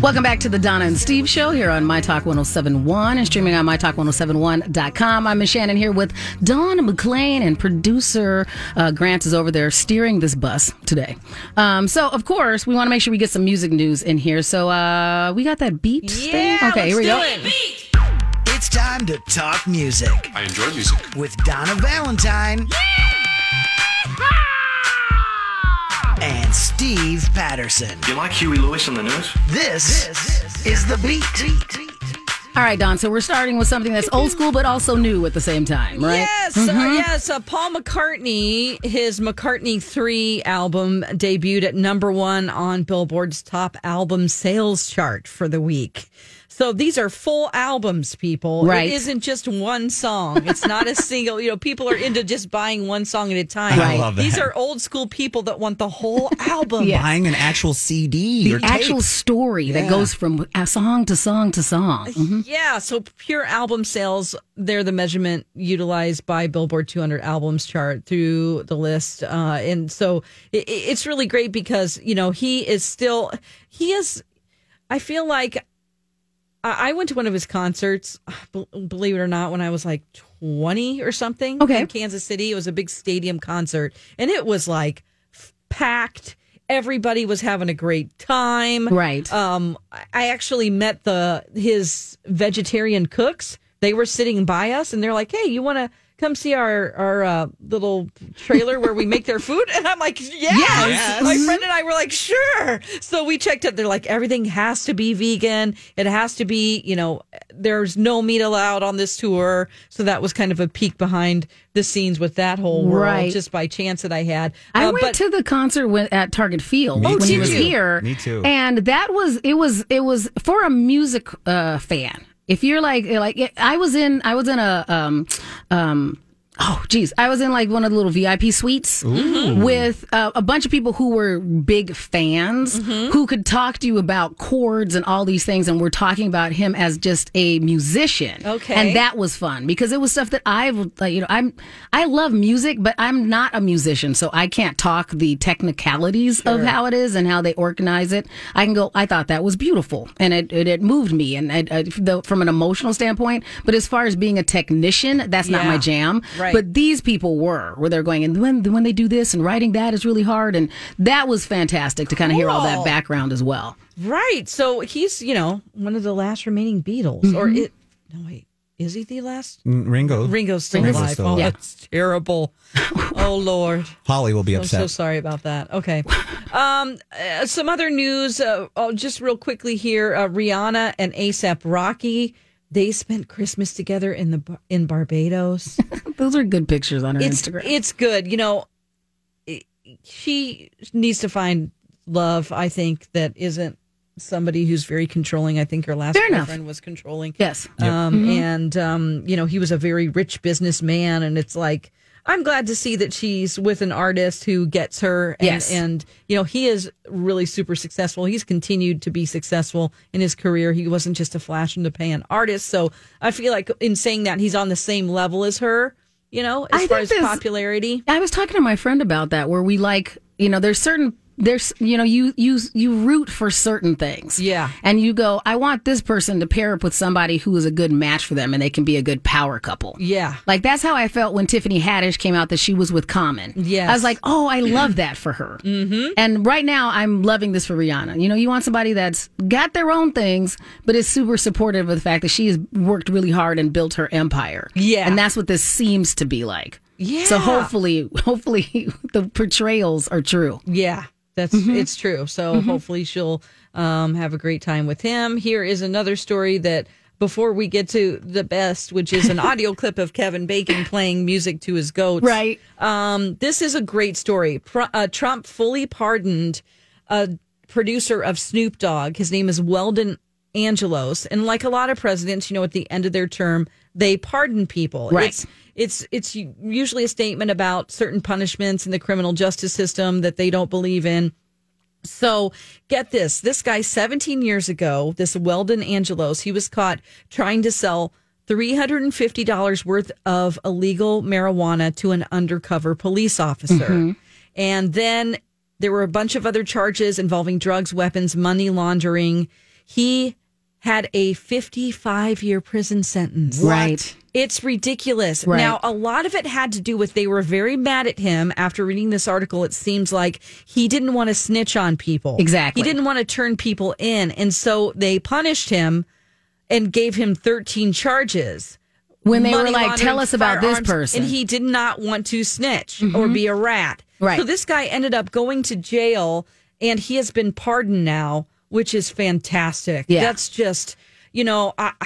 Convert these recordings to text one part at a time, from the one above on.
Welcome back to the Donna and Steve show here on My Talk 1071 and streaming on MyTalk1071.com. I'm Miss Shannon here with Dawn McLean and producer uh, Grant is over there steering this bus today. Um, so, of course, we want to make sure we get some music news in here. So, uh, we got that beat Yeah, thing? Okay, here we go. It's time to talk music I enjoy music. with Donna Valentine and Steve Patterson. You like Huey Lewis and the News? This, is the beat. All right, Don. So, we're starting with something that's old school but also new at the same time, right? Yes, uh, yes. Uh, Paul McCartney, his McCartney 3 album debuted at number one on Billboard's top album sales chart for the week. So these are full albums, people. Right. It isn't just one song. It's not a single, you know, people are into just buying one song at a time. Right. love that. These are old school people that want the whole album. Yeah. Buying an actual CD or The actual tape. story that goes from uh, song to song to song. Mhm. Yeah, so pure album sales, they're the measurement utilized by Billboard 200 albums chart through the list. Uh, and so it, it's really great because, you know, he is still, he is, I feel like I I went to one of his concerts, believe it or not, when I was like 20 or something Okay. in Kansas City. It was a big stadium concert and it was like packed. Everybody was having a great time. Right. Um, I- I actually met the his vegetarian cooks. They were sitting by us, and they're like, "Hey, you want to come see our our uh, little trailer where we make their food?" And I'm like, "Yes." Yes. My friend and I were like, "Sure." So we checked it. They're like, "Everything has to be vegan. It has to be, you know, there's no meat allowed on this tour." So that was kind of a peek behind the scenes with that whole world, Right. just by chance that I had. I Uh, went but- to the concert with, at Target Field Me when he was here. Me too. And that was it was it was for a music uh, fan. If you're like like I was in I was in a um um Oh, geez. I was in like one of the little VIP suites with uh, a bunch of people who were big fans who could talk to you about chords and all these things. And we're talking about him as just a musician. Okay. And that was fun because it was stuff that I've, like, you know, I'm, I love music, but I'm not a musician. So I can't talk the technicalities of how it is and how they organize it. I can go, I thought that was beautiful and it, it, it moved me and it, uh, the, from an emotional standpoint. But as far as being a technician, that's not my jam. Right. But these people were, where they're going, and when when they do this and writing that is really hard, and that was fantastic to kind of hear all that background as well. Right. So he's, you know, one of the last remaining Beatles. Or it no wait. Is he the last? Mm, Ringo. Ringo's still Ringo's alive. still oh, alive. that's terrible. oh Lord. Holly will be I'm upset. so sorry about that. Okay. Um, uh, some other news. Uh, oh, just real quickly here. Uh, Rihanna and ASAP Rocky. They spent Christmas together in the in Barbados. Those are good pictures on her it's Instagram. it's good. You know, it- she needs to find love. I think that isn't somebody who's very controlling. I think her last Fair enough. boyfriend was controlling. yes. Um, and um, you know, he was a very rich businessman, and it's like I'm glad to see that she's with an artist who gets her. And, Yes. and you know, he is really super successful. He's continued to be successful in his career. He wasn't just a flash in the pan artist. So I feel like in saying that, he's on the same level as her. You know, as I far as there's- popularity. I was talking to my friend about that, where we like, you know, there's certain there's you know you you you root for certain things. Yeah. and you go, I want this person to pair up with somebody who is a good match for them, and they can be a good power couple. Yeah. Like that's how I felt when Tiffany Haddish came out that she was with Common. yeah I was like, oh, I love that for her. Mm-hmm. And right now, I'm loving this for Rihanna. You know, you want somebody that's got their own things, but is super supportive of the fact that she has worked really hard and built her empire. Yeah. and that's what this seems to be like. Yeah. So hopefully, hopefully the portrayals are true. Yeah, that's it's true. So hopefully she'll um, have a great time with him. Here is another story that before we get to the best, which is an audio clip of Kevin Bacon playing music to his goats. Right. Um, this is a great story. Uh, Trump fully pardoned a producer of Snoop Dogg. His name is Weldon Angelos, and like a lot of presidents, you know, at the end of their term, they pardon people. Right. It's it's it's usually a statement about certain punishments in the criminal justice system that they don't believe in. So get this: this guy, 17 years ago, this Weldon Angelos, he was caught trying to sell. $350 worth of illegal marijuana to an undercover police officer. Mm-hmm. And then there were a bunch of other charges involving drugs, weapons, money laundering. He had a 55 year prison sentence. Right. It's ridiculous. Right. Now, a lot of it had to do with they were very mad at him after reading this article. It seems like he didn't want to snitch on people. Exactly. He didn't want to turn people in. And so they punished him and gave him 13 charges. When they were like, "Tell us about this person," And he did not want to snitch or mm-hmm. be a rat. Right. So this guy ended up going to jail and he has been pardoned now, which is fantastic. Yeah. That's just, you know, I,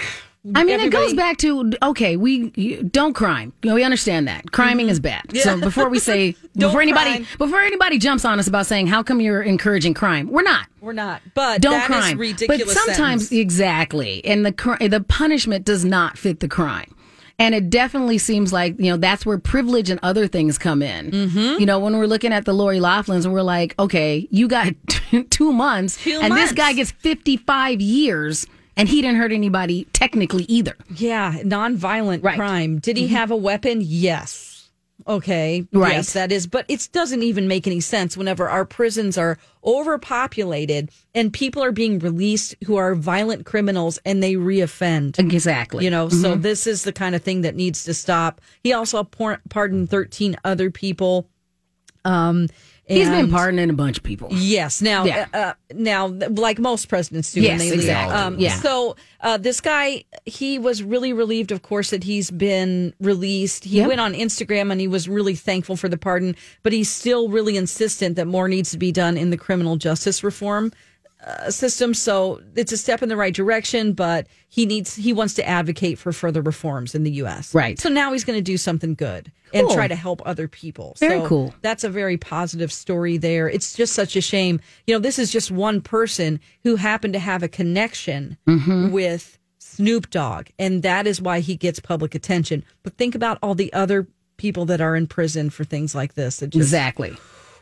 I mean, it goes back to okay, we you, don't crime. You know, we understand that criming mm-hmm. is bad. So before we say before anybody crime. before anybody jumps on us about saying how come you're encouraging crime, we're not. We're not. But Don't that is crime. ridiculous. but sometimes sentence. exactly, and the cr- the punishment does not fit the crime. And it definitely seems like, you know, that's where privilege and other things come in. Mm-hmm. You know, when we're looking at the Lori Laughlins, we're like, okay, you got two months, Two and this guy gets 55 years, and he didn't hurt anybody technically either. Yeah, nonviolent Right. crime. Did he have a weapon? Yes. Okay. Right. Yes, that is. But it doesn't even make any sense whenever our prisons are overpopulated and people are being released who are violent criminals and they reoffend. Exactly. You know, so this is the kind of thing that needs to stop. He also pardoned 13 other people. Um, He's been pardoning a bunch of people. Yes. Now, Yeah. uh, uh, now, like most presidents do, Yes, when they exactly. leave. Um, Yeah. So uh, this guy, he was really relieved, of course, that he's been released. He Yep. went on Instagram and he was really thankful for the pardon, but he's still really insistent that more needs to be done in the criminal justice reform uh, system. So it's a step in the right direction, but he needs he wants to advocate for further reforms in the U.S. Right. So now he's going to do something good and try to help other people. Very So cool. That's a very positive story there. It's just such a shame. You know, this is just one person who happened to have a connection Mm-hmm. with Snoop Dogg, and that is why he gets public attention. But think about all the other people that are in prison for things like this. Just, Exactly.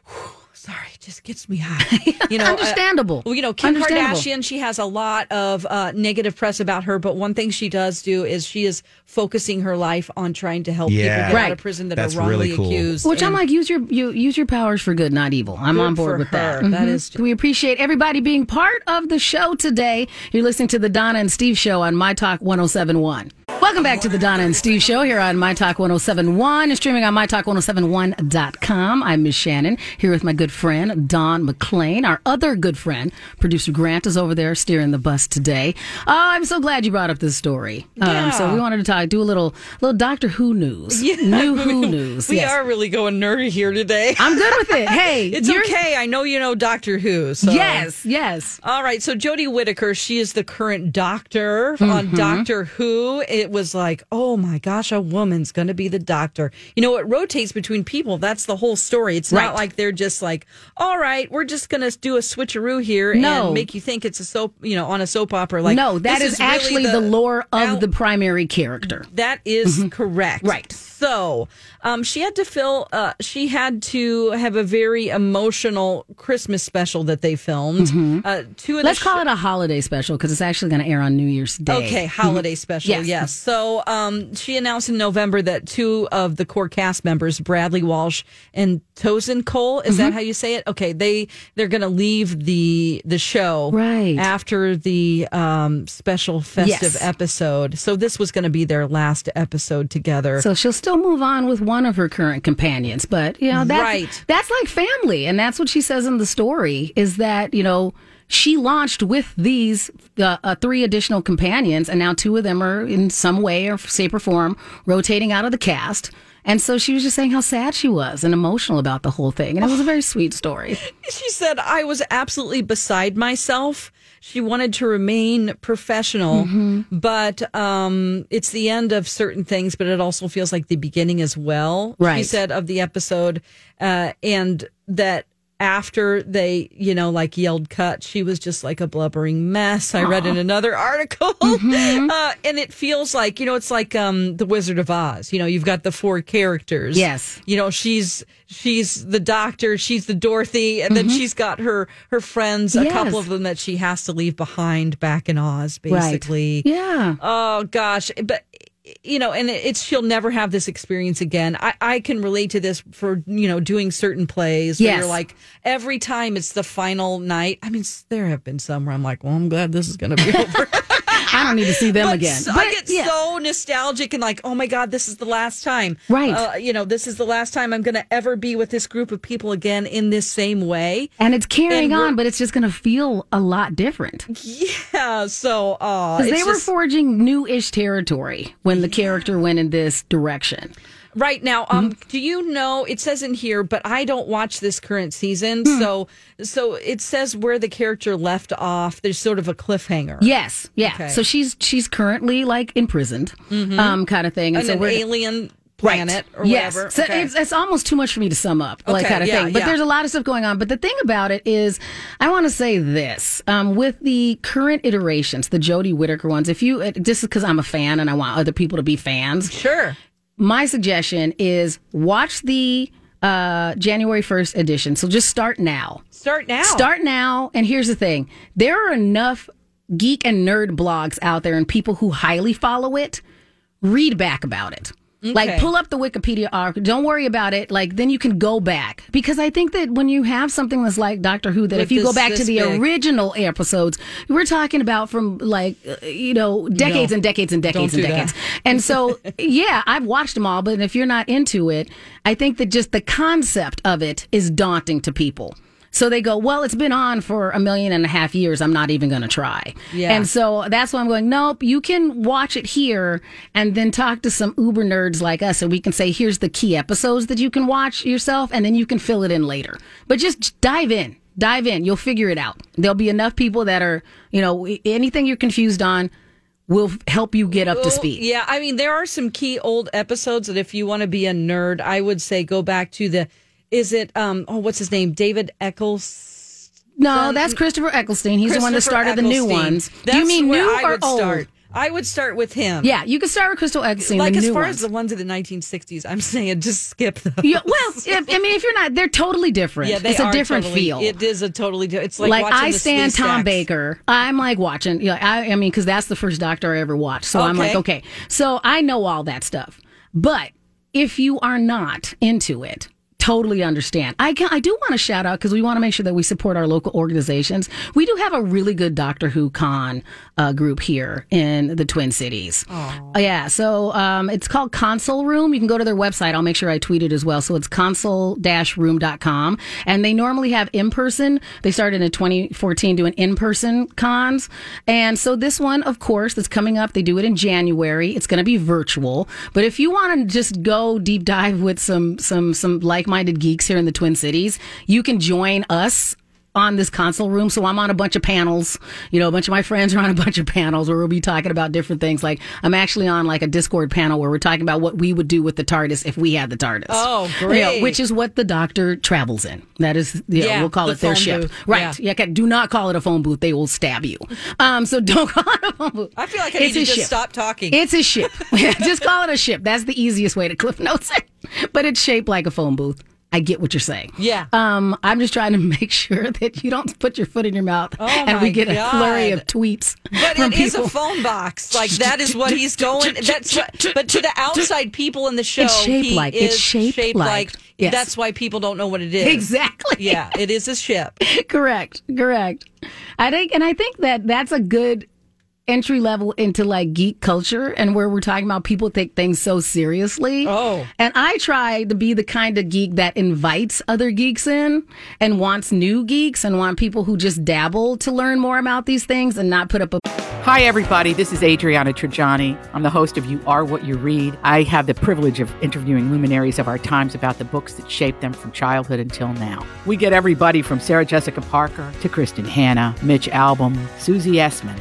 sorry, it just gets me hot. You know, uh, Understandable. well, you know, Kim Understandable. Kardashian, she has a lot of uh, negative press about her, but one thing she does do is she is focusing her life on trying to help Yeah. people get out of prison that That's are wrongly really cool. accused. Which I'm like, use your you use your powers for good, not evil. I'm on board with that. her. That Mhm. is- We appreciate everybody being part of the show today. You're listening to the Donna and Steve show on My Talk 1071. Welcome back to the Donna and Steve show here on My Talk 1071 and streaming on MyTalk1071.com. I'm Miss Shannon here with my good friend Don McClain. Our other good friend, producer Grant, is over there steering the bus today. Uh, I'm so glad you brought up this story. Um, so we wanted to talk, do a little little Doctor Who news, new Who news. We Yes. are really going nerdy here today. I'm good with it. Hey, it's okay. I know you know Doctor Who. So. Yes, yes. All right. So Jodie Whittaker, she is the current doctor on Mm-hmm. Doctor Who. It was like, oh my gosh, a woman's going to be the doctor. You know, it rotates between people. That's the whole story. It's Right. not like they're just like, all right, we're just going to do a switcheroo here No. and make you think it's a soap, you know, on a soap opera. Like, no, that is, really actually the, lore of the primary character. That is correct. Mm-hmm. Right. So, um, she had to fill. Uh, she had to have a very emotional Christmas special that they filmed. Uh, two of Mm-hmm. Let's the call it a holiday special because it's actually going to air on New Year's Day. Okay, holiday special. Yes. Yes. So um, she announced in November that two of the core cast members, Bradley Walsh and Tosin Cole, is that how you say it? Okay, they they're going to leave the the show Right. after the um, special festive Yes. episode. So this was going to be their last episode together. So she'll still move on with one of her current companions, but you know that's Right. that's like family, and that's what she says in the story is that you know she launched with these uh, uh, three additional companions, and now two of them are in some way or shape or form rotating out of the cast. And so she was just saying how sad she was and emotional about the whole thing, and it was a very sweet story. she said I was absolutely beside myself. She wanted to remain professional, Mm-hmm. but um, it's the end of certain things, but it also feels like the beginning as well. She said of the episode, uh, and that after they, you know, like yelled cut, she was just like a blubbering mess. I read in another article, Mm-hmm. uh, and it feels like you know, it's like um, the Wizard of Oz. You know, you've got the four characters. Yes. you know, she's she's the doctor, she's the Dorothy, and then she's got her her friends, a Mm-hmm. Couple of them that she has to leave behind back in Oz, basically. Yeah. Oh gosh, but you know, and it's she'll never have this experience again. I, I can relate to this for you know doing certain plays where you're like every time it's the final night. I mean, there have been some where I'm like, well, I'm glad this is going to be over. I don't need to see them But again. so- But, I get yeah. so nostalgic and like, oh my god, this is the last time. Right. Uh, you know, this is the last time I'm going to ever be with this group of people again in this same way. and it's carrying and on, but it's just going to feel a lot different. Yeah. So, uh, they were forging new-ish territory when the character went in this direction. Right now, um, Mm-hmm. do you know? It says in here, but I don't watch this current season, Hmm. so so it says where the character left off. There's sort of a cliffhanger. Yes, yeah. Okay. So she's she's currently like imprisoned, um, kind of thing, and on so an we're alien planet or yes. whatever. So Okay. it's, it's almost too much for me to sum up, like Okay, kind of yeah, thing. But yeah. there's a lot of stuff going on. But the thing about it is, I want to say this um, with the current iterations, the Jodie Whittaker ones. If you, just because I'm a fan and I want other people to be fans, sure. My suggestion is watch the uh, January 1st edition. So just start now. Start now. Start now. And here's the thing there are enough geek and nerd blogs out there and people who highly follow it. Read back about it. Like pull up the Wikipedia article. Don't worry about it. Like then you can go back because I think that when you have something that's like Doctor Who, that With if you go back to the big. original episodes, we're talking about from like uh, you know decades No. and decades and decades and decades. that. And so yeah, I've watched them all, but if you're not into it, I think that just the concept of it is daunting to people. So they go, well, it's been on for a million and a half years. I'm not even going to try. Yeah. And so that's why I'm going, nope, you can watch it here and then talk to some uber nerds like us and we can say, here's the key episodes that you can watch yourself and then you can fill it in later. But just dive in. Dive in. You'll figure it out. There'll be enough people that are, you know, anything you're confused on will help you get up to speed. Yeah, I mean, there are some key old episodes that if you want to be a nerd, I would say go back to the. Is it um? Oh, what's his name? David Eccles. No, that's Christopher Eccleston. He's the one that started the new Eccleston. ones. That's Do you mean where new I or would old? Start. I would start with him. Yeah, you can start with Crystal Eccleston. like the as new far ones. as the ones of the 1960s, I'm saying just skip those. Yeah, well, if, I mean, if you're not, they're totally different. Yeah, they it's a are different totally- feel. It is a totally. different. It's like, like, watching I the stand. Tom Baker. I'm like watching. Yeah, I, I mean, because that's the first Doctor I ever watched. So I'm like, Okay. okay. So I know all that stuff. But if you are not into it, totally understand. I can, I do want to shout out because we want to make sure that we support our local organizations. We do have a really good Doctor Who con uh, group here in the Twin Cities. Uh, yeah, so um, it's called Console Room. You can go to their website. I'll make sure I tweet it as well. So it's console-room.com. And they normally have in-person. They started in 2014 doing in-person cons. And so this one, of course, that's coming up, they do it in January. It's going to be virtual. But if you want to just go deep dive with some, some, some like-minded geeks here in the Twin Cities, you can join us on this console room. So I'm on a bunch of panels. You know, a bunch of my friends are on a bunch of panels where we'll be talking about different things. Like I'm actually on like a Discord panel where we're talking about what we would do with the TARDIS if we had the TARDIS. Oh, You know, great. which is what the Doctor travels in. That is, you know, Yeah, we'll call the it their ship. booth. Right. Yeah. okay, do not call it a phone booth. They will stab you. Um, so don't call it a phone booth. I feel like I It's need to ship. stop talking. It's a ship. just call it a ship. That's the easiest way to cliff notes it. But it's shaped like a phone booth. I get what you're saying. Yeah. Um, I'm just trying to make sure that you don't put your foot in your mouth Oh, and we get a flurry of tweets. But from it is people. a phone box. Like that is what he's going. That's what. But to the outside people in the show, It's shaped like- it's is shaped like- yes. That's why people don't know what it is. Exactly. Yeah, it is a ship. correct. Correct. I think, and I think that that's a good entry level into like geek culture and where we're talking about people take things so seriously. Oh. And I try to be the kind of geek that invites other geeks in and wants new geeks and want people who just dabble to learn more about these things and not put up a Hi, everybody. This is Adriana Trigiani. I'm the host of You Are What You Read. I have the privilege of interviewing luminaries of our times about the books that shaped them from childhood until now. We get everybody from Sarah Jessica Parker to Kristin Hannah, Mitch Albom, Susie Essman,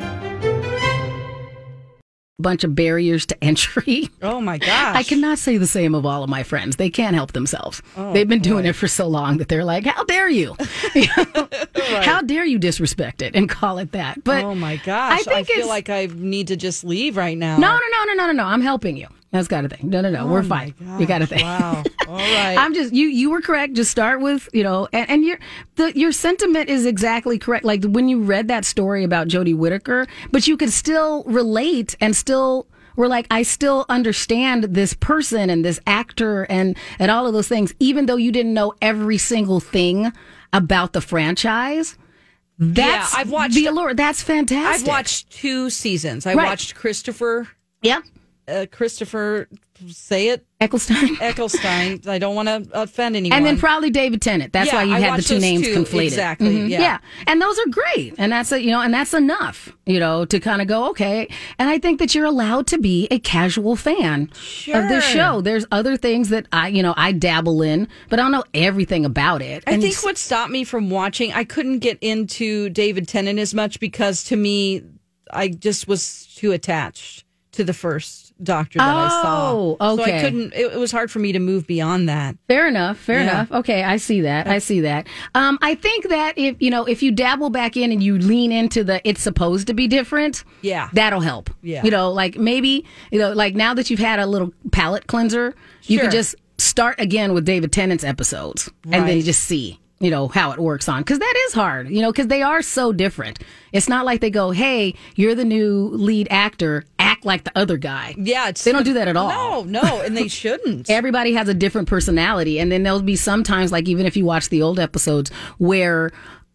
Bunch of barriers to entry. Oh my gosh! I cannot say the same of all of my friends. They can't help themselves. Oh, They've been doing it for so long that they're like, "How dare you? Know, How dare you disrespect it and call it that?" But oh my gosh! I, think I feel like I need to just leave right now. no, no, no, no, no, no, no. I'm helping you. That's got a thing. No, no, no. We're Oh my fine. You got a gosh, thing. Wow. All right. I'm just you. You were correct. Just start with you know, and, and your the your sentiment is exactly correct. Like when you read that story about Jodie Whittaker, but you could still relate and still were like, I still understand this person and this actor and and all of those things, even though you didn't know every single thing about the franchise. That's I've watched- the allure. That's fantastic. I've watched two seasons. I Right. watched Christopher. Yeah, Uh, Christopher, say it, Eccleston. Ecclestein. I don't want to offend anyone. And then probably David Tennant. That's Yeah, why you I had the two names two, conflated. exactly, Mhm. yeah. and those are great, and that's a, you know, and that's enough, you know, to kind of go okay. And I think that you're allowed to be a casual fan of this show. There's other things that I, you know, I dabble in, but I don't know everything about it. I And think what stopped me from watching, I couldn't get into David Tennant as much because to me, I just was too attached to the first Doctor that I saw. Oh, So. I couldn't. It, it was hard for me to move beyond that. Fair enough. Fair Yeah. enough. Okay, I see that. I see that. Um, I think that if you know, if you dabble back in and you lean into the, it's supposed to be different. Yeah. that'll help. Yeah. you know, like maybe you know, like now that you've had a little palate cleanser, you Sure. could just start again with David Tennant's episodes, and then Right. just see. You know how it works on because that is hard. You know because they are so different. It's not like they go, "Hey, you're the new lead actor. Act like the other guy." Yeah, it's, They don't do that at all. No, no, and they shouldn't. everybody has a different personality and then there'll be sometimes like even if you watch the old episodes where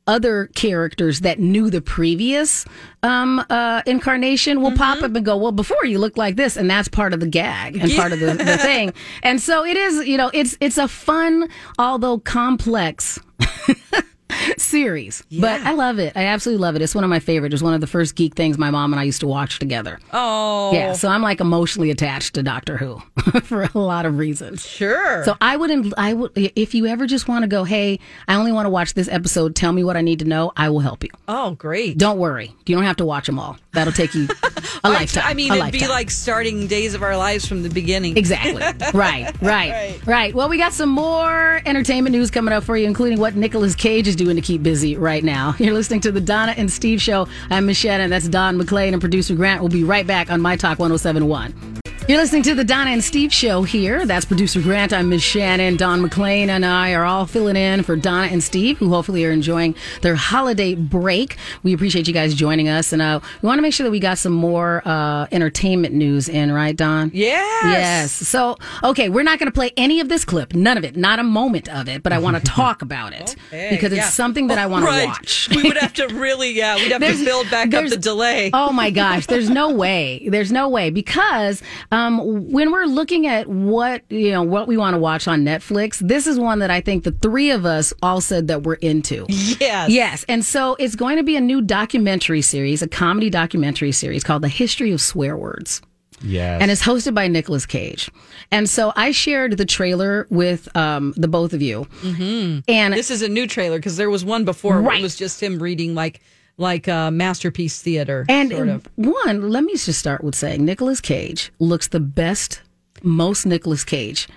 other characters that knew the previous um, uh, incarnation will pop up and go, well, before you looked like this, and that's part of the gag and part of the, the thing. And so it is, you know, it's it's a fun, although complex series. But I love it. I absolutely love it. It's one of my favorites. It's one of the first geek things my mom and I used to watch together. oh, Yeah, so I'm like emotionally attached to Doctor Who for a lot of reasons. sure. So I wouldn't. I would if you ever just want to go. Hey, I only want to watch this episode. Tell me what I need to know. I will help you. oh, great. Don't worry. You don't have to watch them all. That'll take you a lifetime. I mean, it'd be like starting Days of Our Lives from the beginning. Exactly. Right, right, right, Well, we got some more entertainment news coming up for you, including what Nicolas Cage is doing to keep busy right now. You're listening to the Donna and Steve Show. I'm Michelle, and That's Don McClain and producer Grant. We'll be right back on My Talk 1071. You're listening to the Donna and Steve Show here. That's producer Grant. I'm Miss Shannon. Don McClain and I are all filling in for Donna and Steve, who hopefully are enjoying their holiday break. We appreciate you guys joining us, and uh, we want to make sure that we got some more uh, entertainment news in, right, Don? Yes. Yes. So, okay, we're not going to play any of this clip, none of it, not a moment of it, but I want to talk about it Okay, because it's yeah. something that I want to watch. we would have to really, yeah, we'd have to build back up the delay. Oh my gosh, there's no way. There's no way because Um, when we're looking at what you know what we want to watch on Netflix, this is one that I think the three of us all said that we're into. Yes. Yes, and so it's going to be a new documentary series, a comedy documentary series called "The History of Swear Words." Yes. and it's hosted by Nicolas Cage. And so I shared the trailer with um, the both of you, mm-hmm. and This is a new trailer because there was one before where Right. it was just him reading like like uh, masterpiece theater. and sort of. one, let me just start with saying Nicolas Cage looks the best, most Nicolas Cage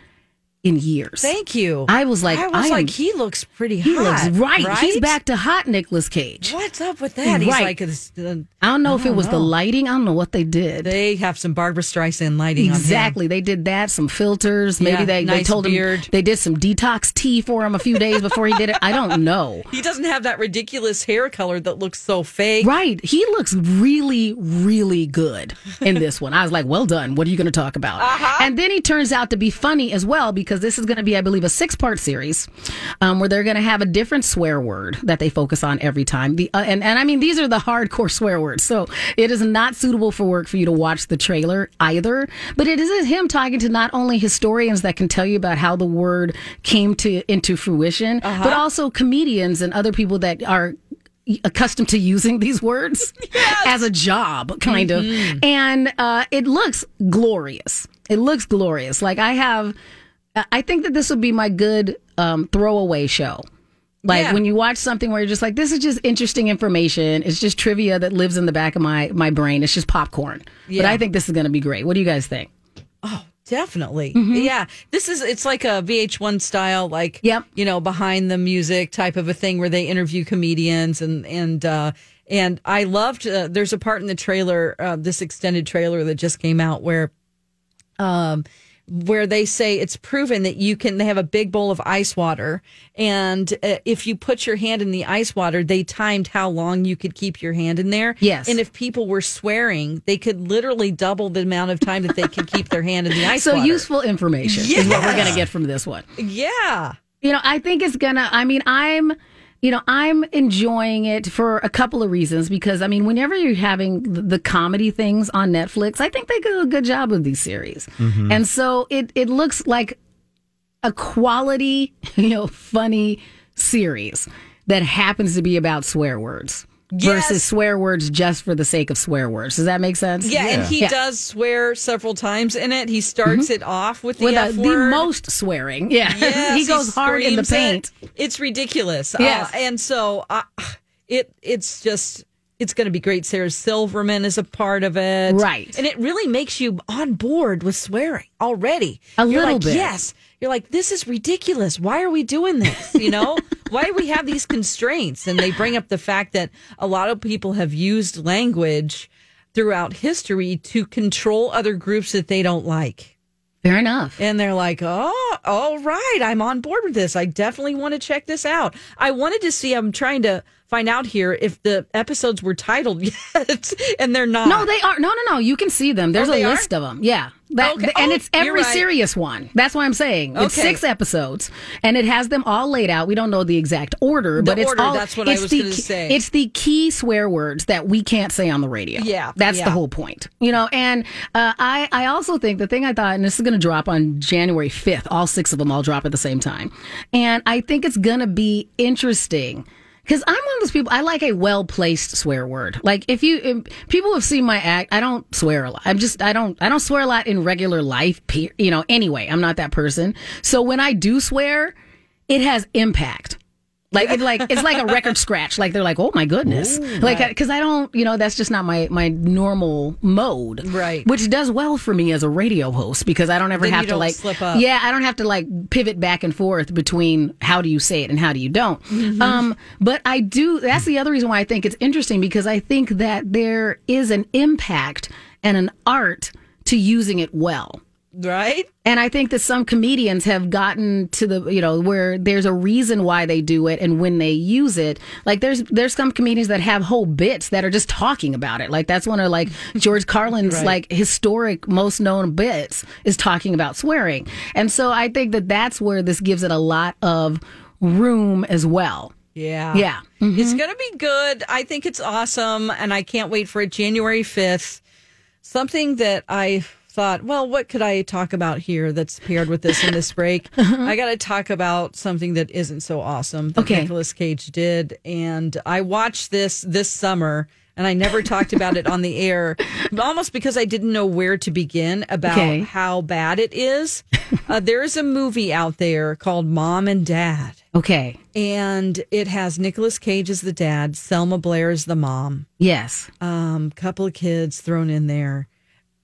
in years. Thank you. I was like, I was I am- like, he looks pretty he hot. looks right. right. He's back to hot Nicolas Cage. What's up with that? He's Right. like, uh, I don't know if it was the lighting. I don't know what they did. they have some Barbra Streisand lighting. on. Exactly. They did that, some filters. Maybe Yeah, they, they told beard. him they did some detox tea for him a few days before he did it. I don't know. He doesn't have that ridiculous hair color that looks so fake. Right. He looks really, really good in this one. I was like, well done. What are you going to talk about? Uh-huh. And then he turns out to be funny as well because this is going to be, I believe, a six part series um, where they're going to have a different swear word that they focus on every time. The uh, and, and I mean, these are the hardcore swear words. So it is not suitable for work for you to watch the trailer either. But it is him talking to not only historians that can tell you about how the word came to into fruition, Uh-huh. but also comedians and other people that are accustomed to using these words as a job, kind of. And uh, it looks glorious. It looks glorious. Like I have, I think that this would be my good um, throwaway show. Like Yeah. when you watch something where you're just like, this is just interesting information. It's just trivia that lives in the back of my my brain. It's just popcorn. But I think this is going to be great. What do you guys think? Oh, definitely. Mm-hmm. Yeah. This is, it's like a VH1 style, like, Yep. you know, behind the music type of a thing where they interview comedians and, and, uh, and I loved, uh, there's a part in the trailer, uh, this extended trailer that just came out where, um, where they say it's proven that you can, they have a big bowl of ice water. And uh, if you put your hand in the ice water, they timed how long you could keep your hand in there. Yes. And if people were swearing, they could literally double the amount of time that they could keep their hand in the ice So water. useful information is what we're going to get from this one. Yeah. You know, I think it's gonna. I mean, I'm, you know, I'm enjoying it for a couple of reasons because I mean, whenever you're having the, comedy things on Netflix, I think they do a good job with these series, mm-hmm. and so it it looks like a quality, you know, funny series that happens to be about swear words Yes. versus swear words just for the sake of swear words. Does that make sense? Yeah, and he Yeah. Mm-hmm. does swear several times in it. He starts it off with the with F a, the most swearing. Yeah, Yes, he goes hard in the screams it. paint. It's ridiculous. Yes. Uh, and so uh, it it's just it's going to be great. Sarah Silverman is a part of it, Right. And it really makes you on board with swearing already. A You're little like, bit. Yes. You're like, this is ridiculous. Why are we doing this? You know, why do we have these constraints? And they bring up the fact that a lot of people have used language throughout history to control other groups that they don't like. Fair enough. And they're like, oh, all right, I'm on board with this. I definitely want to check this out. I wanted to see, I'm trying to find out here if the episodes were titled yet, and they're not. No, they are. No, no, no. You can see them. There's Oh, a they are? list of them. Yeah. That, Okay. And Oh, it's every right. serious one. That's why I'm saying. It's Okay. six episodes, and it has them all laid out. We don't know the exact order, The but it's order, all. that's what I it's was the gonna key- say. It's the key swear words that we can't say on the radio. Yeah, that's yeah. the whole point. You know, and uh, I I also think the thing I thought, and this is going to drop on January 5th. All six of them all drop at the same time, and I think it's going to be interesting. Because I'm one of those people, I like a well placed swear word. Like if you, if people have seen my act, I don't swear a lot. I'm just, I don't, I don't swear a lot in regular life. You know, anyway, I'm not that person. So when I do swear, it has impact. Like it, like it's like a record scratch. Like they're like, oh my goodness, like because I don't, you know, that's just not my my normal mode, Right. Which does well for me as a radio host because I don't ever Then have to like, slip up. yeah, I don't have to like pivot back and forth between how do you say it and how do you don't. Mm-hmm. Um, but I do. That's the other reason why I think it's interesting because I think that there is an impact and an art to using it well. Right? And I think that some comedians have gotten to the, you know, where there's a reason why they do it and when they use it. Like there's there's some comedians that have whole bits that are just talking about it. Like that's one of like George Carlin's Right. like historic most known bits is talking about swearing. And so I think that that's where this gives it a lot of room as well. Yeah. Yeah. Mm-hmm. It's going to be good. I think it's awesome. And I can't wait for it January 5th. Something that I thought, well, what could I talk about here that's paired with this in this break? I got to talk about something that isn't so awesome that Okay. Nicolas Cage did, and I watched this this summer. And I never talked about it on the air, almost because I didn't know where to begin about Okay. how bad it is. Uh, there is a movie out there called Mom and Dad, Okay. and it has Nicolas Cage as the dad, Selma Blair as the mom Yes. um, couple of kids thrown in there.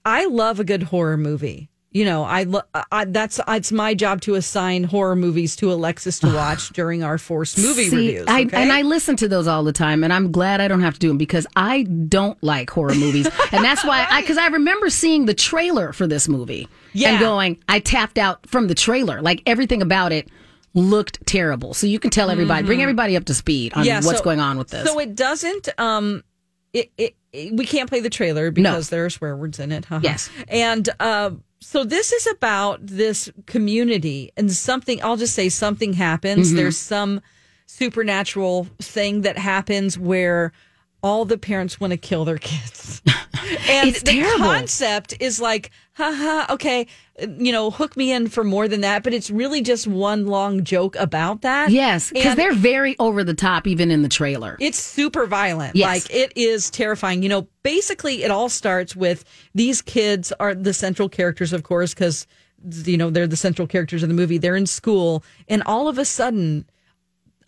I love a good horror movie. You know, I, lo- I that's it's my job to assign horror movies to Alexis to watch during our forced movie See, reviews. I, okay? and I listen to those all the time, and I'm glad I don't have to do them because I don't like horror movies, and that's why I because I remember seeing the trailer for this movie Yeah. and going, I tapped out from the trailer, like everything about it looked terrible. So you can tell everybody, bring everybody up to speed on what's Mm-hmm. so- going on with this. So it doesn't. Um, it, it, it- we can't play the trailer because there are swear words in it. haha. Yes. and uh, so this is about this community and something. I'll just say something happens. Mm-hmm. There's some supernatural thing that happens where all the parents want to kill their kids. And It's the terrible. concept is like, haha, okay, you know, hook me in for more than that. But it's really just one long joke about that. yes, because they're very over the top, even in the trailer. it's super violent. Yes. Like it is terrifying. You know, basically it all starts with these kids are the central characters, of course, because you know they're the central characters of the movie. They're in school, and all of a sudden,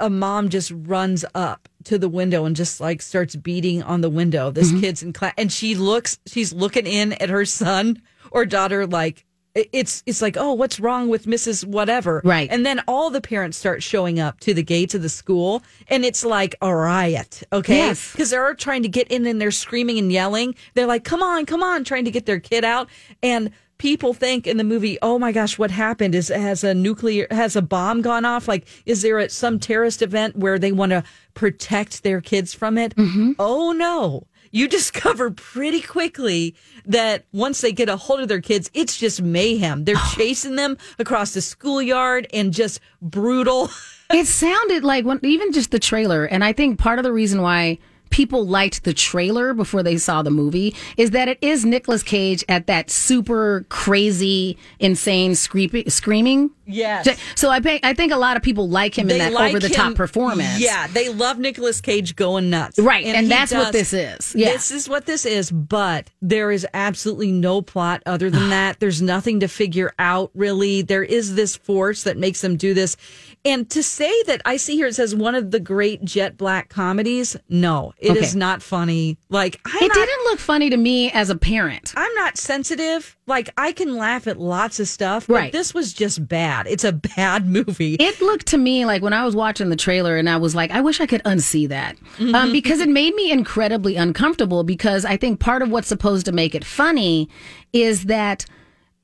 a mom just runs up to the window and just like starts beating on the window. This Mm-hmm. kid's in class, and she looks. She's looking in at her son or daughter like. It's it's like oh what's wrong with Mrs. Whatever Right. and then all the parents start showing up to the gates of the school and it's like a riot okay Yes. because they're trying to get in and they're screaming and yelling they're like come on come on trying to get their kid out and people think in the movie oh my gosh what happened? Is has a nuclear has a bomb gone off? Like is there a, some terrorist event where they want to protect their kids from it? Mm-hmm. Oh no. You discover pretty quickly that once they get a hold of their kids, it's just mayhem. They're chasing them across the schoolyard and just brutal. it sounded like when even just the trailer and i think part of the reason why people liked the trailer before they saw the movie is that it is Nicolas Cage at that super crazy insane screepy, screaming Yes. so I think I think a lot of people like him in that like over the top performance Yeah, they love Nicolas Cage going nuts. Right, and he that's what this is. Yeah. This is what this is, but there is absolutely no plot other than that. There's nothing to figure out really. There is this force that makes them do this. And to say that I see here it says one of the great jet black comedies, no, it is Okay. not funny. Like I'm it not, didn't look funny to me as a parent I'm not sensitive. Like I can laugh at lots of stuff, but Right. this was just bad. It's a bad movie. It looked to me like when I was watching the trailer and I was like, I wish I could unsee that. Mm-hmm. Um, because it made me incredibly uncomfortable because I think part of what's supposed to make it funny is that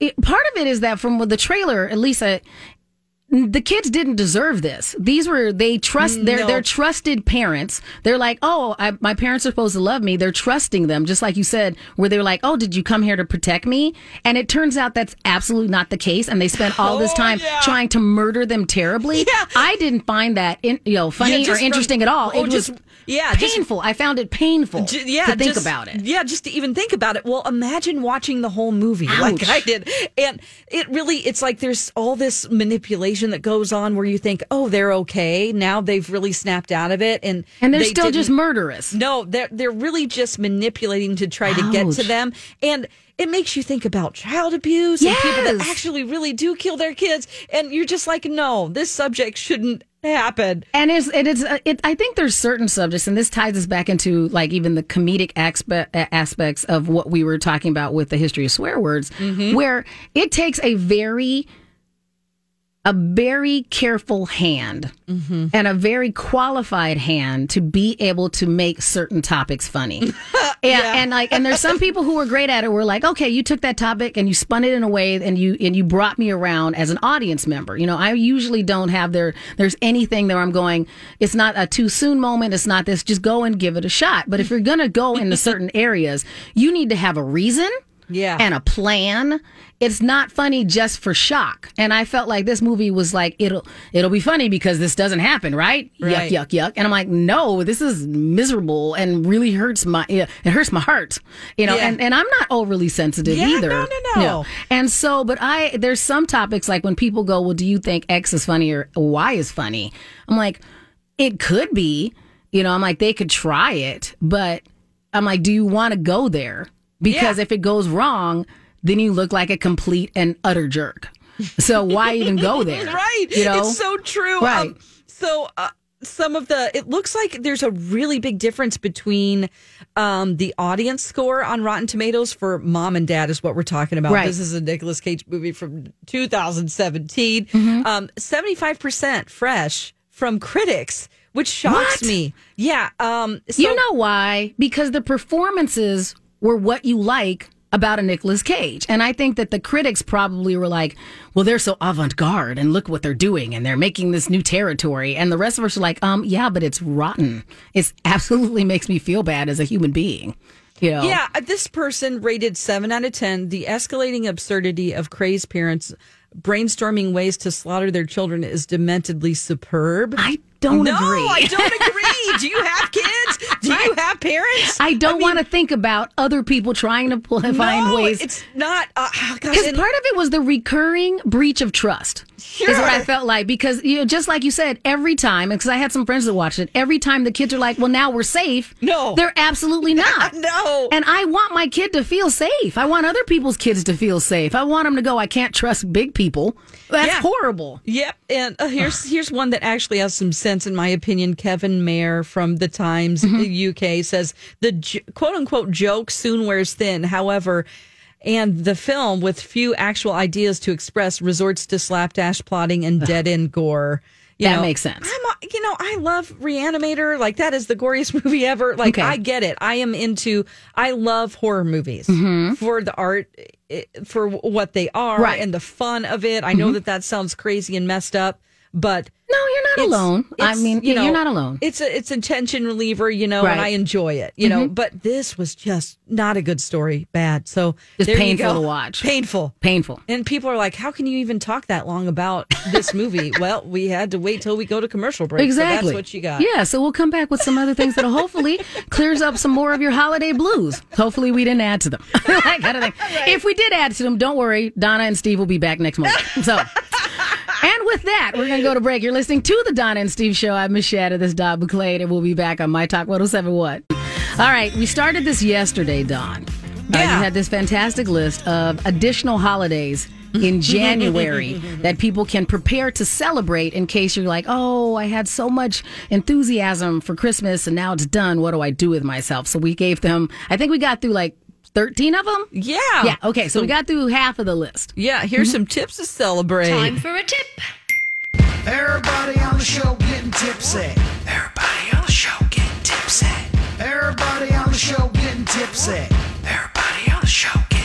it, part of it is that from the trailer, at least I, the kids didn't deserve this. These were they trust they're No. they're trusted parents. They're like, oh, I, my parents are supposed to love me. They're trusting them, just like you said, where they're like, oh, did you come here to protect me? And it turns out that's absolutely not the case. And they spent all this Oh, time yeah. trying to murder them terribly. Yeah. I didn't find that in, you know funny Yeah, or just from- interesting at all. oh, it was just- yeah, just- painful. I found it painful J- yeah, to think just- about it. Yeah, just to even think about it. Well, imagine watching the whole movie like I did. And it really it's like there's all this manipulation that goes on where you think, "Oh, they're okay. Now they've really snapped out of it." And And they're they still just murderous. No, they're they're really just manipulating to try to get to them. And it makes you think about child abuse and people that actually really do kill their kids. And you're just like, no, this subject shouldn't happen. And it's it is uh, it, I think there's certain subjects, and this ties us back into like even the comedic aspe- aspects of what we were talking about with the history of swear words, where it takes a very a very careful hand mm-hmm. and a very qualified hand to be able to make certain topics funny. and, and like and there's some people who are great at it. We're like, okay, you took that topic and you spun it in a way and you and you brought me around as an audience member. You know, I usually don't have there there's anything there I'm going, it's not a too soon moment, it's not this, just go and give it a shot. But if you're gonna go into certain areas, you need to have a reason Yeah. and a plan. It's not funny just for shock. And I felt like this movie was like it'll it'll be funny because this doesn't happen, right? Right. Yuck, yuck, yuck. And I'm like, no, this is miserable and really hurts my it hurts my heart. You know, Yeah. and, and I'm not overly sensitive Yeah, either. no, no, no. And so, but I there's some topics like when people go, well, do you think X is funny or Y is funny? I'm like, it could be. You know, I'm like, they could try it, but I'm like, do you want to go there? Because Yeah. if it goes wrong, then you look like a complete and utter jerk. So why even go there? right. You know? It's so true. Right. Um, so uh, some of the it looks like there's a really big difference between um, the audience score on Rotten Tomatoes for Mom and Dad is what we're talking about. Right. This is a Nicolas Cage movie from 2017. Mm-hmm. Um, 75% fresh from critics, which shocks What? me. Yeah. Um, so, you know why? Because the performances were what you like about a Nicolas Cage. And I think that the critics probably were like, well, they're so avant garde and look what they're doing and they're making this new territory. And the rest of us are like, um, yeah, but it's rotten. It absolutely makes me feel bad as a human being. You know? Yeah, uh, this person rated seven out of 10. The escalating absurdity of crazed parents brainstorming ways to slaughter their children is dementedly superb. I don't no, agree. I don't agree. Do you have kids? Do you have parents? I don't want to think about other people trying to find no, ways. It's not. Uh, Because and- part of it was the recurring breach of trust. Is what I felt like. Because, you know, just like you said, every time, because I had some friends that watched it, every time the kids are like, well, now we're safe. No. They're absolutely not. No. And I want my kid to feel safe. I want other people's kids to feel safe. I want them to go, I can't trust big people. That's Yeah. horrible. Yep, and uh, here's here's one that actually has some sense, in my opinion. Kevin Maher from the Times Mm-hmm. UK says the j- quote unquote joke soon wears thin. However, and the film with few actual ideas to express resorts to slapdash plotting and dead end gore. You That know, makes sense. I'm, you know, I love Reanimator. Like that is the goriest movie ever. Like Okay. I get it. I am into. I love horror movies for the art, eh, for what they are, Mm-hmm. Right. Mm-hmm. and the fun of it. I know that that sounds crazy and messed up, but No, you're not alone. I mean, you know, you're not alone. It's a it's a tension reliever, you know, Right. Mm-hmm. and I enjoy it, you know. But this was just not a good story, bad. So it's painful to watch. painful. Painful. And people are like, "How can you even talk that long about this movie?" well, we had to wait till we go to commercial break. Exactly. So that's what you got. Yeah, so we'll come back with some other things that hopefully clears up some more of your holiday blues. Hopefully, we didn't add to them. that kind of thing. If we did add to them, don't worry. Donna and Steve will be back next month. So. And with that, we're going to go to break. You're listening to the Donna and Steve Show. I'm Miss Shatta, this is Don McClain, and we'll be back on My Talk 107 What. All right, we started this yesterday, Don. Uh, Yeah. you had this fantastic list of additional holidays in January that people can prepare to celebrate in case you're like, oh, I had so much enthusiasm for Christmas and now it's done. What do I do with myself? So we gave them, I think we got through like 13 of them. Yeah. Yeah. Okay. So, we got through half of the list. Yeah, here's some tips to celebrate. Time for a tip. Everybody on the show getting tipsy. Everybody on the show getting tipsy. Everybody on the show getting tipsy. Everybody on the show getting tipsy.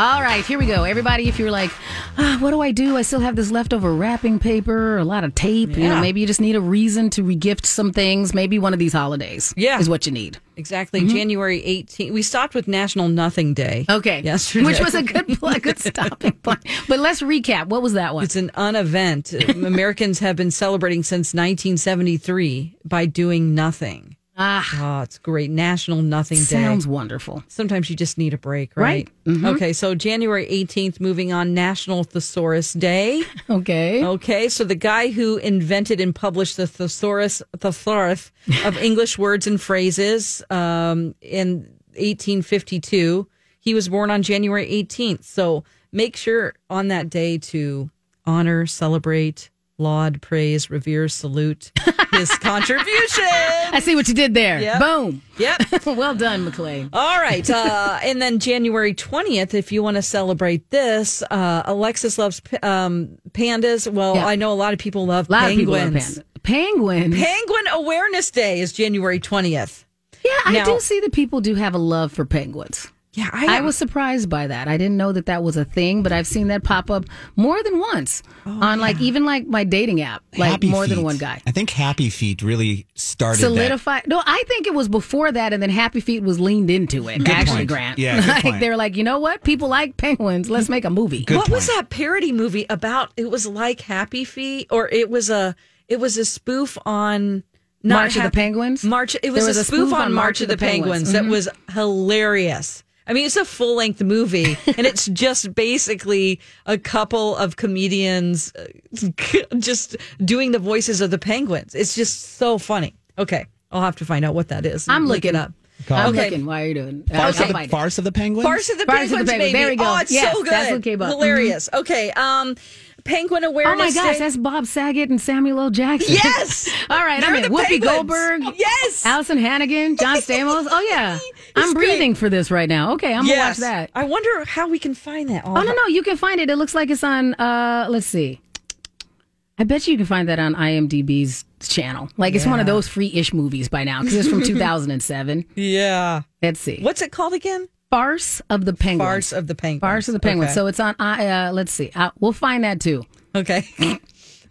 All right, here we go. Everybody, if you're like, ah, what do I do? I still have this leftover wrapping paper, a lot of tape. You know, maybe you just need a reason to regift some things. Maybe one of these holidays Yeah. is what you need. Exactly. January 18th. We stopped with National Nothing Day. Okay. Yesterday. Which was a good, a good stopping point. But let's recap. What was that one? It's an unevent. Americans have been celebrating since 1973 by doing nothing. Ah, Oh, it's great. National Nothing sounds Day. Sounds wonderful. Sometimes you just need a break, right? Right. Mm-hmm. Okay, so January 18th, moving on, National Thesaurus Day. Okay. Okay, so the guy who invented and published the thesaurus, thesaurus of English words and phrases um, in 1852, he was born on January 18th. So make sure on that day to honor, celebrate, laud, praise, revere, salute his contribution. I see what you did there. Yep. Boom. Yep. well done, McLean. All right. Uh, and then January 20th, if you want to celebrate this, uh, Alexis loves um, pandas. Well, Yeah. I know a lot of people love A lot penguins. of people love panda. Penguins. Penguin Awareness Day is January 20th. yeah, I do see that people do have a love for penguins. Yeah, I, was surprised by that. I didn't know that that was a thing, but I've seen that pop up more than once Oh, on like even like my dating app, like Happy more than one guy. I think Happy Feet really started that. Solidify. No, I think it was before that, and then Happy Feet was leaned into it. Good actually, point. Grant. Yeah, good like point. they were like, you know what? People like penguins. Let's make a movie. Good what was that parody movie about? It was like Happy Feet, or it was a it was a spoof on not March of the Penguins? March. It was, There was a, a spoof, on March of the Penguins, that Mhm. was hilarious. I mean, it's a full length movie, and it's just basically a couple of comedians uh, just doing the voices of the penguins. It's just so funny. Okay, I'll have to find out what that is. I'm Look looking it up. I'm Okay. looking. Why are you doing? Farce, I'll of the, it. Farce of the Penguins? Farce of the Farce of the Penguins, Penguins. baby. There we go. Oh, it's Yes, so good. that's what came up. Hilarious. Okay. Um, Penguin Awareness Oh my gosh, Day. that's Bob Saget and Samuel L. Jackson. Yes! All right, I'm in. Whoopi Penguins. Goldberg. Yes! Alyson Hannigan, John Stamos. Oh yeah, I'm great. breathing for this right now. Okay, I'm yes. gonna watch that. I wonder how we can find that. Oh no, no, you can find it. It looks like it's on. uh Let's see. I bet you can find that on IMDb's channel. Like it's one of those free-ish movies by now because it's from 2007. Yeah. Let's see. What's it called again? Farce of the Penguins. Farce of the Penguins. Farce of the Penguins. Okay. So it's on. Uh, let's see. Uh, we'll find that too. Okay.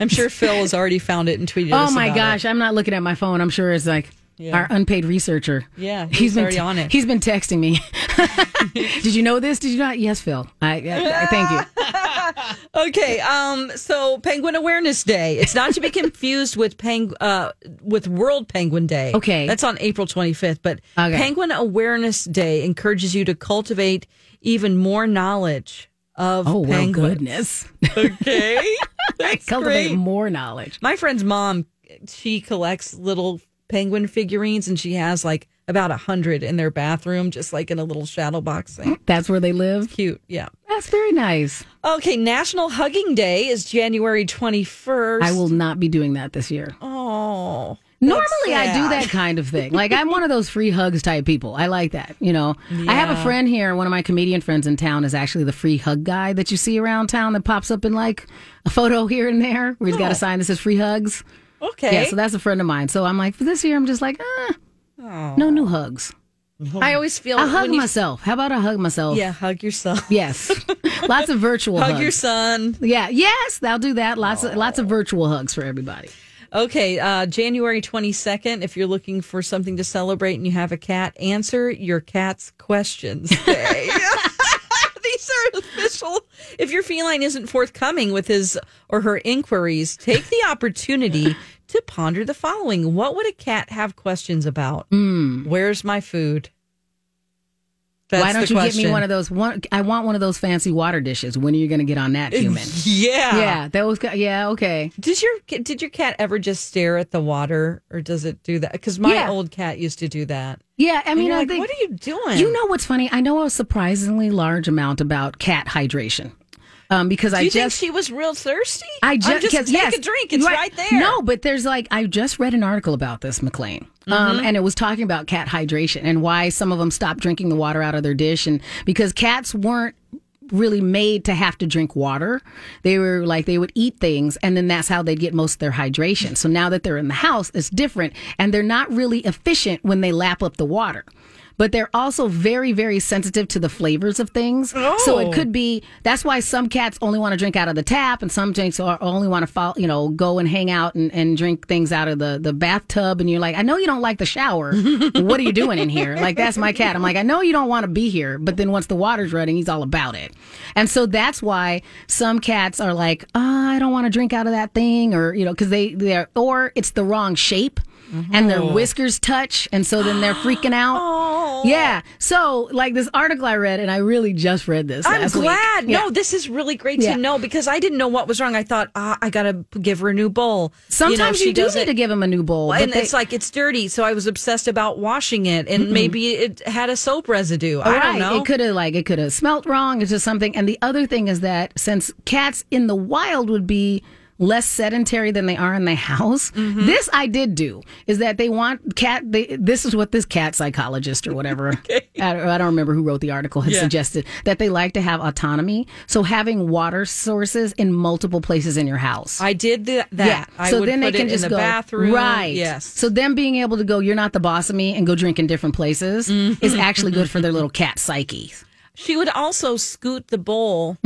I'm sure Phil has already found it and tweeted. Oh my gosh, it. I'm not looking at my phone. I'm sure it's like Yeah. our unpaid researcher. Yeah, he's been already on it. He's been texting me. Did you know this? Did you not? Yes, Phil. I, I, I thank you. Okay. Um. So Penguin Awareness Day. It's not to be confused with peng uh with World Penguin Day. Okay. That's on April 25th. But Okay. Penguin Awareness Day encourages you to cultivate even more knowledge of Oh well, penguins. goodness. Okay. That's Cultivate great. more knowledge. My friend's mom, she collects little penguin figurines, and she has like about a hundred in their bathroom, just like in a little shadow box thing. That's where they live. Cute, yeah. That's very nice. Okay, National Hugging Day is January twenty first. I will not be doing that this year. Oh, Normally, I do that kind of thing. Like I'm one of those free hugs type people. I like that. You know, I have a friend here. One of my comedian friends in town is actually the free hug guy that you see around town that pops up in like a photo here and there where he's got Oh. a sign that says free hugs. Okay. Yeah, so that's a friend of mine. So I'm like, for this year, I'm just like, ah, no new hugs. I always feel I'll hug when you- myself. How about I hug myself? Yeah, hug yourself. Yes. lots of virtual Hug hugs. your son. Yeah. Yes, I'll do that. Lots of lots of virtual hugs for everybody. Okay, uh, January 22nd, if you're looking for something to celebrate and you have a cat, answer your cat's questions day. Are official. If your feline isn't forthcoming with his or her inquiries, take the opportunity to ponder the following. What would a cat have questions about? Hmm. Where's my food? That's. Why don't you question. get me one of those? One, I want one of those fancy water dishes. When are you going to get on that, eh, human? Yeah. yeah, those. gu- Yeah, okay. Did your did your cat ever just stare at the water, or does it do that? Because my Yeah. old cat used to do that. Yeah, I mean, I like, think. what are you doing? You know what's funny? I know a surprisingly large amount about cat hydration. Um, because I you think she was real thirsty? I I'm just, just take yes, a drink. It's Right. right, there. No, but there's like I just read an article about this, McLean, um, Mm-hmm. and it was talking about cat hydration and why some of them stopped drinking the water out of their dish, and because cats weren't really made to have to drink water. They were like they would eat things and then that's how they'd get most of their hydration. So now that they're in the house, it's different and they're not really efficient when they lap up the water. But they're also very, very sensitive to the flavors of things. So it Oh. could be that's why some cats only want to drink out of the tap and some drinks are only want to follow, you know, go and hang out and, and drink things out of the, the bathtub and you're like, I know you don't like the shower. what are you doing in here? Like that's my cat. I'm like, I know you don't want to be here, but then once the water's running, he's all about it. And so that's why some cats are like, oh, I don't want to drink out of that thing or, you know, cause they, they're, or it's the wrong shape. And their whiskers touch, and so then they're freaking out. Yeah. So, like this article I read, and I really just read this. I'm glad. Yeah. No, this is really great Yeah. to know because I didn't know what was wrong. I thought ah, I got to give her a new bowl. Sometimes you, she do doesn't- need to give them a new bowl. and they- it's like it's dirty, so I was obsessed about washing it, and maybe it had a soap residue. I Right. don't know. It could have like it could have smelt wrong. It's just something. And the other thing is that since cats in the wild would be less sedentary than they are in the house. Mm-hmm. This I did do is that they want cat. They, this is what this cat psychologist or whatever I, don't, I don't remember who wrote the article has Yeah. suggested that they like to have autonomy. So having water sources in multiple places in your house. I did th- that. I so then they can just the go bathroom. right. Yes. So them being able to go, you're not the boss of me, and go drink in different places Mm-hmm. is actually good for their little cat psyche. She would also scoot the bowl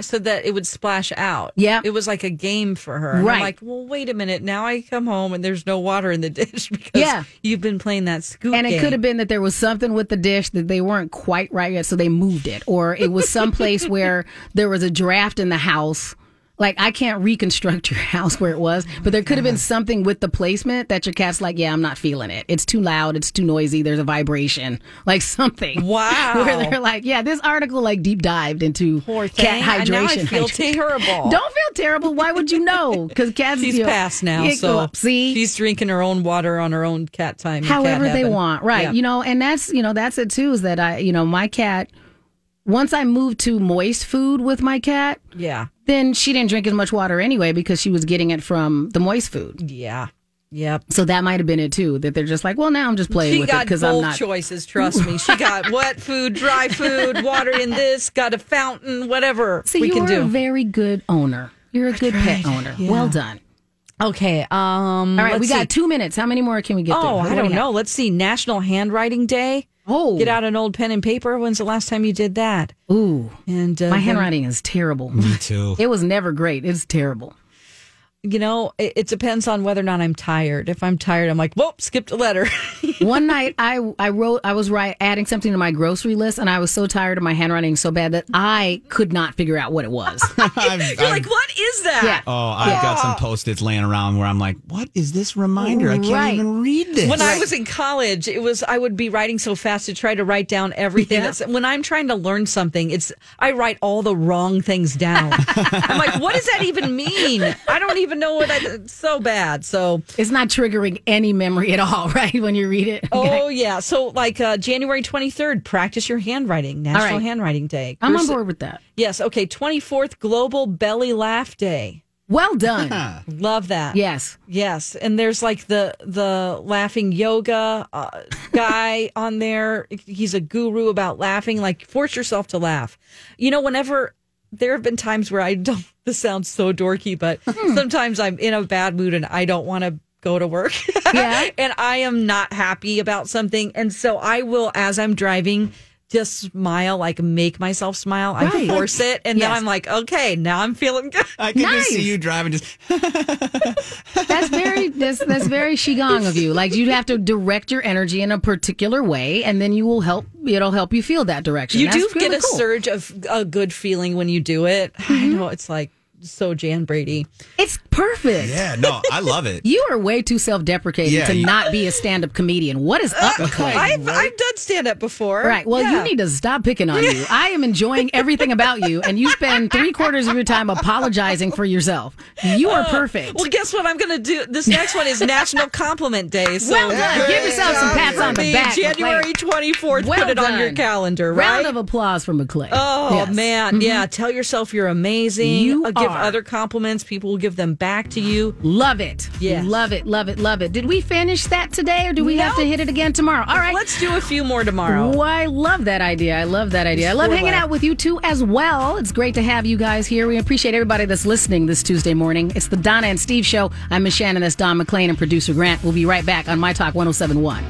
so that it would splash out. Mm-hmm. Yeah. It was like a game for her. Right. Like, well, wait a minute. Now I come home and there's no water in the dish because Yeah. you've been playing that scoot And it game. could have been that there was something with the dish that they weren't quite right yet, so they moved it, or it was someplace where there was a draft in the house. Like I can't reconstruct your house where it was, oh but there could have been something with the placement that your cat's like, yeah, I'm not feeling it. It's too loud. It's too noisy. There's a vibration, like something. Wow. Where they're like, yeah, this article like deep dived into Poor cat thing. And now I feel hydration. terrible. Don't feel terrible. Why would you know? Because cats. She's you know, passed now, so see, she's drinking her own water on her own cat time. in cat however they want right Yeah. you know and that's you know that's it too is that i you know my cat once i moved to moist food with my cat yeah, then she didn't drink as much water anyway because she was getting it from the moist food yeah, yep. so that might have been it too that they're just like well now i'm just playing She with it got because i'm not choices. Trust me. She got wet food, dry food, water in this. Got a fountain, whatever see we you're can do. a very good owner you're a good pet owner well done okay. Um. all right we let's got two minutes how many more can we get? Oh, I do don't have? know. Let's see. National Handwriting Day. Oh Get out an old pen and paper. When's the last time you did that? ooh And uh, my then, handwriting is terrible Me too. it was never great it's terrible You know, it, it depends on whether or not I'm tired. If I'm tired, I'm like, whoop, skipped a letter. One night I I wrote I was right adding something to my grocery list and I was so tired of my handwriting so bad that I could not figure out what it was. I've, You're like, what is that? Yeah. oh, I've got some post-its laying around where I'm like, what is this reminder? I can't Right. even read this. When I was in college, it was I would be writing so fast to try to write down everything. Yeah. That's when I'm trying to learn something. It's I write all the wrong things down. I'm like, what does that even mean? I don't even know what I. It's so bad. So it's not triggering any memory at all, right? When you read it. Oh yeah, so like uh, January twenty third, practice your handwriting, National right. Handwriting Day. I'm on Cursi- board with that. Yes, okay. Twenty fourth, Global Belly Laugh Day. Well done. Love that. yes. Yes, and there's like the the laughing yoga uh, guy on there. He's a guru about laughing. Like force yourself to laugh. You know, whenever there have been times where I don't. This sounds so dorky, but Hmm. sometimes I'm in a bad mood and I don't want to go to work. Yeah. and I am not happy about something, and so I will, as I'm driving. Just smile, like make myself smile. I Right. force it, and then Yes. I'm like, okay, now I'm feeling good. I can just Nice. see you driving just That's very that's that's very qigong of you. Like you have to direct your energy in a particular way and then you will help it'll help you feel that direction. You That's do really get a cool. surge of a good feeling when you do it. I know it's like so Jan Brady. It's perfect. Yeah, no, I love it. You are way too self-deprecating Yeah, to you- not be a stand-up comedian. What is up, McClay? I've I've done stand up before. Right. Well, Yeah. you need to stop picking on you. I am enjoying everything about you, and you spend three quarters of your time apologizing for yourself. You are perfect. Well, guess what? I'm going to do. This next one is National Compliment Day. So Well done. Give great yourself some job pats on the back, January 24th. Well put it on your calendar. Right. Round of applause for McClay. Oh Yes. Mm-hmm. man, yeah. Tell yourself you're amazing. You Uh, give other compliments. People will give them back to you. Love it. Yes. Love it. Love it. Love it. Did we finish that today, or do we have to hit it again tomorrow? All right. Let's do a few more tomorrow. Well, I love that idea. I love that idea. I love hanging out with you too as well. It's great to have you guys here. We appreciate everybody that's listening this Tuesday morning. It's the Donna and Steve show. I'm Miss Shannon. That's Don McClain and producer Grant. We'll be right back on My Talk 1071.